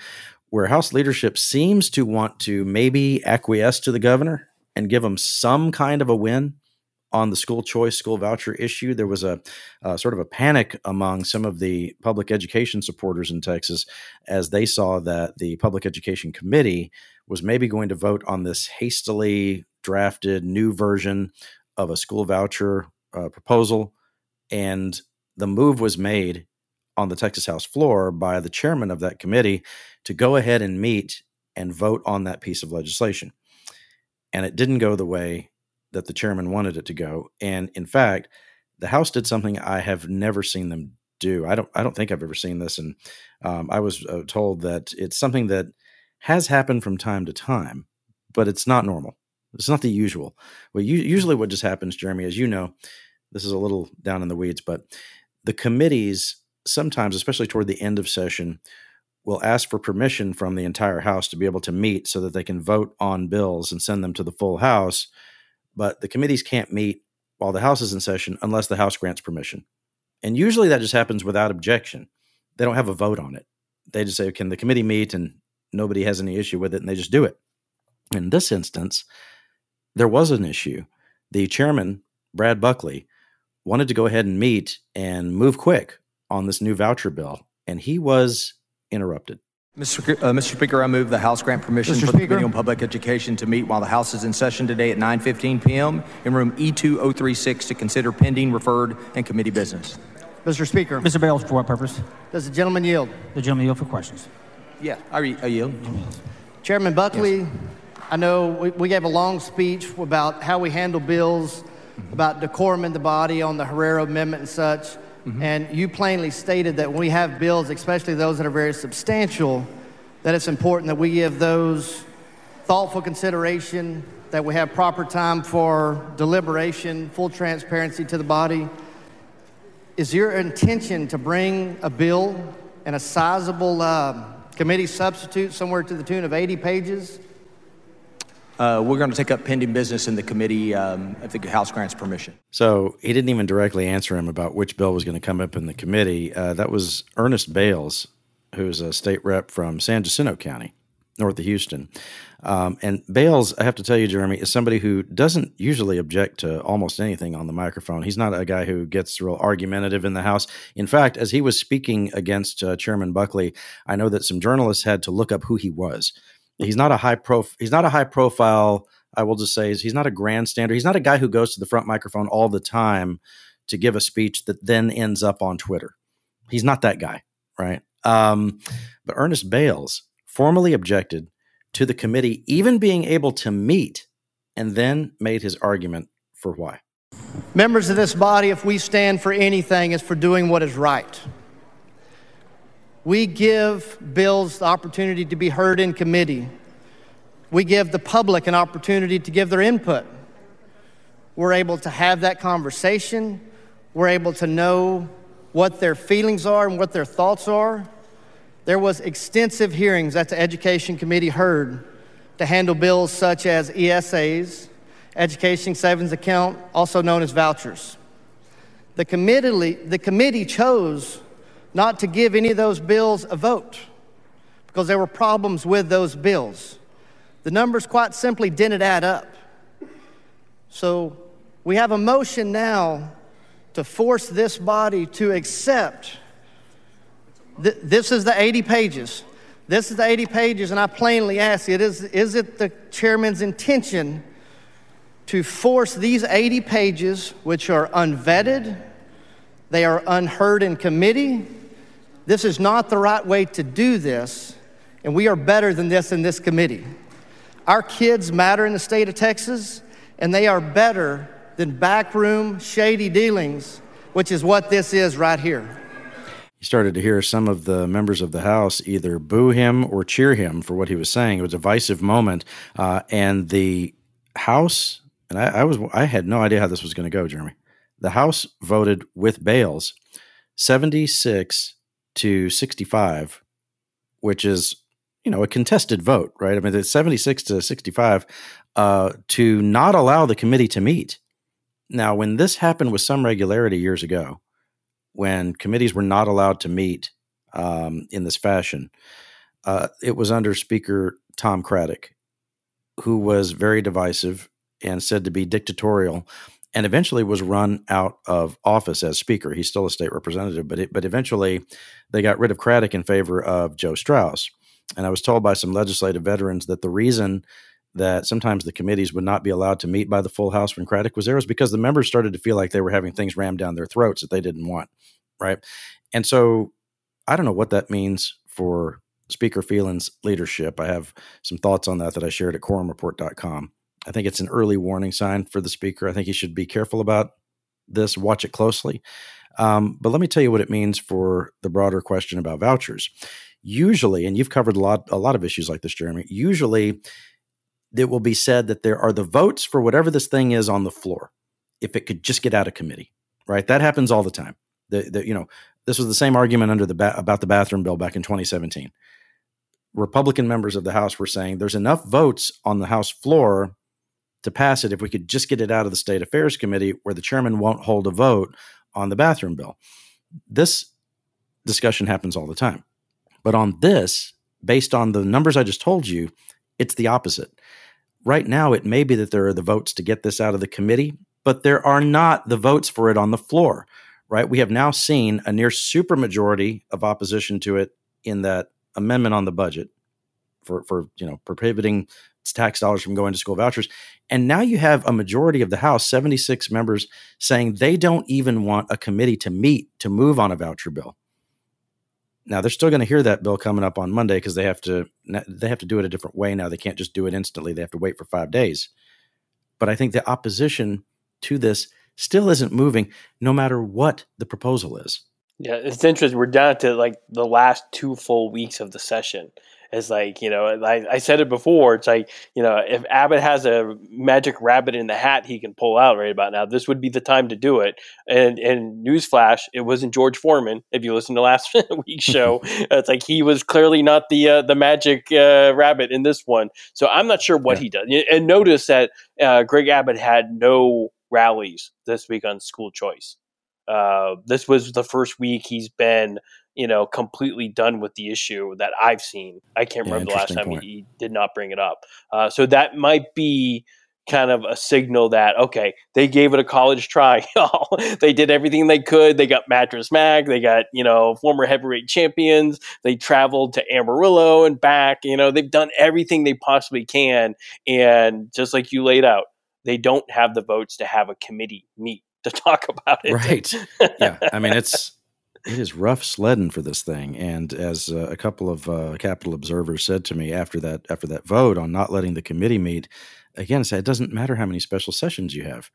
where House leadership seems to want to maybe acquiesce to the governor and give him some kind of a win on the school choice, school voucher issue. There was a sort of a panic among some of the public education supporters in Texas as they saw that the Public Education Committee was maybe going to vote on this hastily drafted new version of a school voucher uh, proposal. And the move was made on the Texas House floor by the chairman of that committee to go ahead and meet and vote on that piece of legislation. And it didn't go the way that the chairman wanted it to go. And in fact, the House did something I have never seen them do. I don't. I don't think I've ever seen this. And um, I was uh, told that it's something that has happened from time to time, but it's not normal. It's not the usual. Well, you, usually what just happens, Jeremy, as you know, this is a little down in the weeds, but the committees sometimes, especially toward the end of session, will ask for permission from the entire House to be able to meet so that they can vote on bills and send them to the full House. But the committees can't meet while the House is in session unless the House grants permission. And usually that just happens without objection. They don't have a vote on it. They just say, can the committee meet? And nobody has any issue with it, and they just do it. In this instance, there was an issue. The chairman, Brad Buckley, wanted to go ahead and meet and move quick on this new voucher bill, and he was interrupted. Mr. Uh, Mr. Speaker, I move the House grant permission Mr. for the Speaker. Committee on Public Education to meet while the House is in session today at 9:15 p.m. in room E E2036 to consider pending, referred, and committee business. Mr. Speaker. Mr. Bailes, for what purpose? Does the gentleman yield? The gentleman yield for questions. Yeah, I, re- I yield. Chairman Buckley, I know we, we gave a long speech about how we handle bills about decorum in the body on the Herrero Amendment and such. And you plainly stated that when we have bills, especially those that are very substantial, that it's important that we give those thoughtful consideration, that we have proper time for deliberation, full transparency to the body. Is your intention to bring a bill and a sizable uh, committee substitute somewhere to the tune of 80 pages? Uh, we're going to take up pending business in the committee um, if the House grants permission. So he didn't even directly answer him about which bill was going to come up in the committee. Uh, that was Ernest Bailes, who's a state rep from San Jacinto County, north of Houston. Um, and Bailes, I have to tell you, Jeremy, is somebody who doesn't usually object to almost anything on the microphone. He's not a guy who gets real argumentative in the House. In fact, as he was speaking against uh, Chairman Buckley, I know that some journalists had to look up who he was. He's not a high prof. He's not a high profile. I will just say is he's not a grandstander. He's not a guy who goes to the front microphone all the time to give a speech that then ends up on Twitter. He's not that guy, right? Um, but Ernest Bailes formally objected to the committee even being able to meet and then made his argument for why. Members of this body, if we stand for anything, it's for doing what is right. We give bills the opportunity to be heard in committee. We give the public an opportunity to give their input. We're able to have that conversation. We're able to know what their feelings are and what their thoughts are. There was extensive hearings that the Education Committee heard to handle bills such as ESAs, Education Savings Account, also known as vouchers. The committee, the committee chose not to give any of those bills a vote because there were problems with those bills. The numbers quite simply didn't add up. So we have a motion now to force this body to accept. Th- this is the 80 pages. This is the 80 pages, and I plainly ask it is, is it the chairman's intention to force these 80 pages, which are unvetted, they are unheard in committee? This is not the right way to do this, and we are better than this in this committee. Our kids matter in the state of Texas, and they are better than backroom, shady dealings, which is what this is right here. You started to hear some of the members of the House either boo him or cheer him for what he was saying. It was a divisive moment, uh, and the House and I, I was I had no idea how this was going to go, Jeremy. The House voted with Bailes, seventy six to sixty five, which is you know a contested vote, right? I mean, it's seventy six to sixty five uh, to not allow the committee to meet. Now, when this happened with some regularity years ago, when committees were not allowed to meet um, in this fashion, uh, it was under Speaker Tom Craddick, who was very divisive and said to be dictatorial, and eventually was run out of office as Speaker. He's still a state representative, but it, but eventually they got rid of Craddick in favor of Joe Straus. And I was told by some legislative veterans that the reason that sometimes the committees would not be allowed to meet by the full House when Craddick was there was because the members started to feel like they were having things rammed down their throats that they didn't want, right? And so I don't know what that means for Speaker Phelan's leadership. I have some thoughts on that that I shared at quorumreport.com. I think it's an early warning sign for the Speaker. I think he should be careful about this, watch it closely. Um, but let me tell you what it means for the broader question about vouchers. Usually, and you've covered a lot, a lot of issues like this, Jeremy. Usually, it will be said that there are the votes for whatever this thing is on the floor. If it could just get out of committee, right? That happens all the time. The, the you know, this was the same argument under the ba- about the bathroom bill back in 2017. Republican members of the House were saying there's enough votes on the House floor to pass it if we could just get it out of the State Affairs Committee where the chairman won't hold a vote on the bathroom bill. This discussion happens all the time. But on this, based on the numbers I just told you, it's the opposite. Right now, it may be that there are the votes to get this out of the committee, but there are not the votes for it on the floor, right? We have now seen a near supermajority of opposition to it in that amendment on the budget for, for you know, prohibiting tax dollars from going to school vouchers. And now you have a majority of the House, 76 members, saying they don't even want a committee to meet to move on a voucher bill. Now they're still going to hear that bill coming up on Monday because they have to they have to do it a different way now. They can't just do it instantly. They have to wait for five days. But I think the opposition to this still isn't moving, no matter what the proposal is. Yeah, it's interesting. We're down to like the last two full weeks of the session. It's like, you know, I, I said it before. It's like, you know, if Abbott has a magic rabbit in the hat he can pull out right about now, this would be the time to do it. And and newsflash, it wasn't George Foreman. If you listen to last week's show, it's like he was clearly not the uh, the magic uh, rabbit in this one. So I'm not sure what yeah. he does. And notice that uh, Greg Abbott had no rallies this week on school choice. Uh, this was the first week he's been, you know, completely done with the issue that I've seen. I can't yeah, remember the last time he, he, did not bring it up. Uh, so that might be kind of a signal that okay, they gave it a college try. they did everything they could. They got Mattress Mac. They got you know former heavyweight champions. They traveled to Amarillo and back. You know they've done everything they possibly can. And just like you laid out, they don't have the votes to have a committee meet to talk about it. Right. Yeah. I mean, it's it is rough sledding for this thing. And as uh, a couple of uh, Capitol observers said to me after that after that vote on not letting the committee meet, again, say it doesn't matter how many special sessions you have.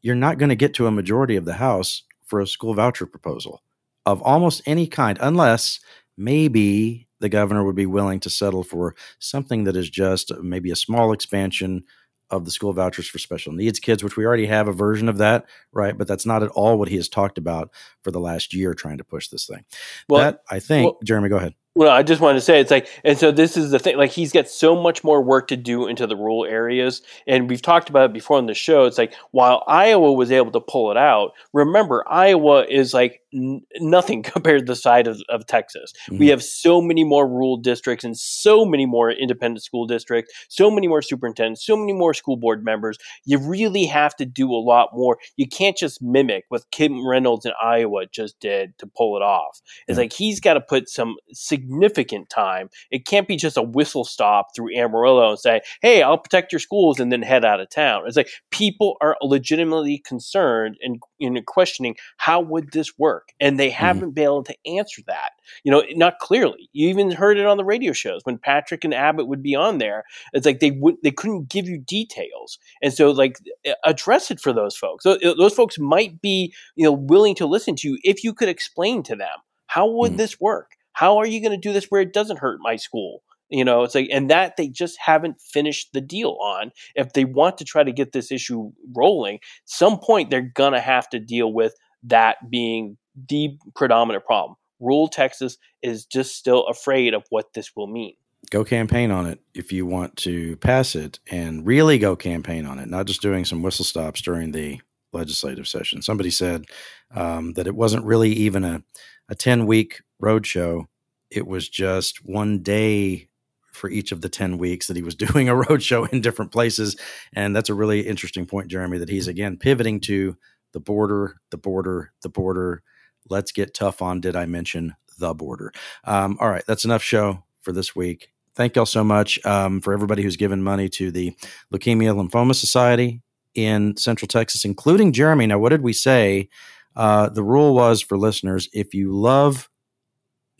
You're not going to get to a majority of the House for a school voucher proposal of almost any kind, unless maybe the governor would be willing to settle for something that is just maybe a small expansion of the school vouchers for special needs kids, which we already have a version of that, right? But that's not at all what he has talked about for the last year trying to push this thing. Well, that I think, well, Jeremy, go ahead. Well, I just wanted to say it's like, and so this is the thing. Like, he's got so much more work to do into the rural areas, and we've talked about it before on the show. It's like while Iowa was able to pull it out, remember Iowa is like n- nothing compared to the side of, of Texas. Mm-hmm. We have so many more rural districts and so many more independent school districts, so many more superintendents, so many more school board members. You really have to do a lot more. You can't just mimic what Kim Reynolds in Iowa just did to pull it off. It's mm-hmm. like he's got to put some significant time. It can't be just a whistle stop through Amarillo and say, hey, I'll protect your schools and then head out of town. It's like people are legitimately concerned and, and questioning how would this work? And they mm-hmm. haven't mm-hmm. been able to answer that. You know, not clearly. You even heard it on the radio shows when Patrick and Abbott would be on there. It's like they would they couldn't give you details. And so like address it for those folks. So, those folks might be, you know, willing to listen to you if you could explain to them how would mm-hmm. this work? How are you going to do this where it doesn't hurt my school? You know, it's like, and that they just haven't finished the deal on. If they want to try to get this issue rolling, some point they're going to have to deal with that being the predominant problem. Rural Texas is just still afraid of what this will mean. Go campaign on it if you want to pass it and really go campaign on it, not just doing some whistle stops during the legislative session. Somebody said um, that it wasn't really even a, a 10 week roadshow, it was just one day for each of the 10 weeks that he was doing a roadshow in different places. And that's a really interesting point, Jeremy, that he's again pivoting to the border, the border, the border. Let's get tough on, did I mention the border? Um, all right, that's enough show for this week. Thank y'all so much um, for everybody who's given money to the Leukemia Lymphoma Society in Central Texas, including Jeremy. Now, what did we say? Uh, the rule was for listeners if you love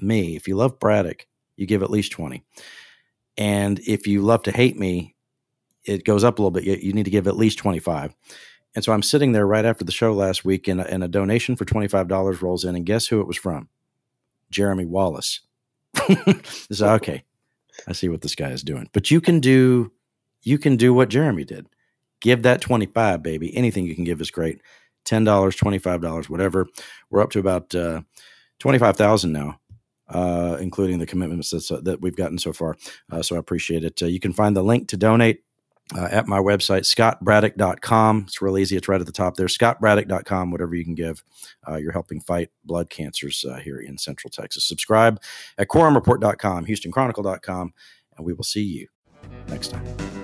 me, if you love Braddock, you give at least 20. And if you love to hate me, it goes up a little bit. You, you need to give at least 25. And so I'm sitting there right after the show last week, and a, and a donation for $25 rolls in. And guess who it was from? Jeremy Wallace. so, okay, I see what this guy is doing. But you can do you can do what Jeremy did. Give that 25, baby. Anything you can give is great. $10, $25, whatever. We're up to about uh, 25,000 now uh, including the commitments uh, that we've gotten so far. Uh, so I appreciate it. Uh, you can find the link to donate uh, at my website, scottbraddock.com. It's real easy. It's right at the top there. scottbraddock.com, whatever you can give. Uh, you're helping fight blood cancers here in Central Texas. Subscribe at quorumreport.com, houstonchronicle.com, and we will see you next time.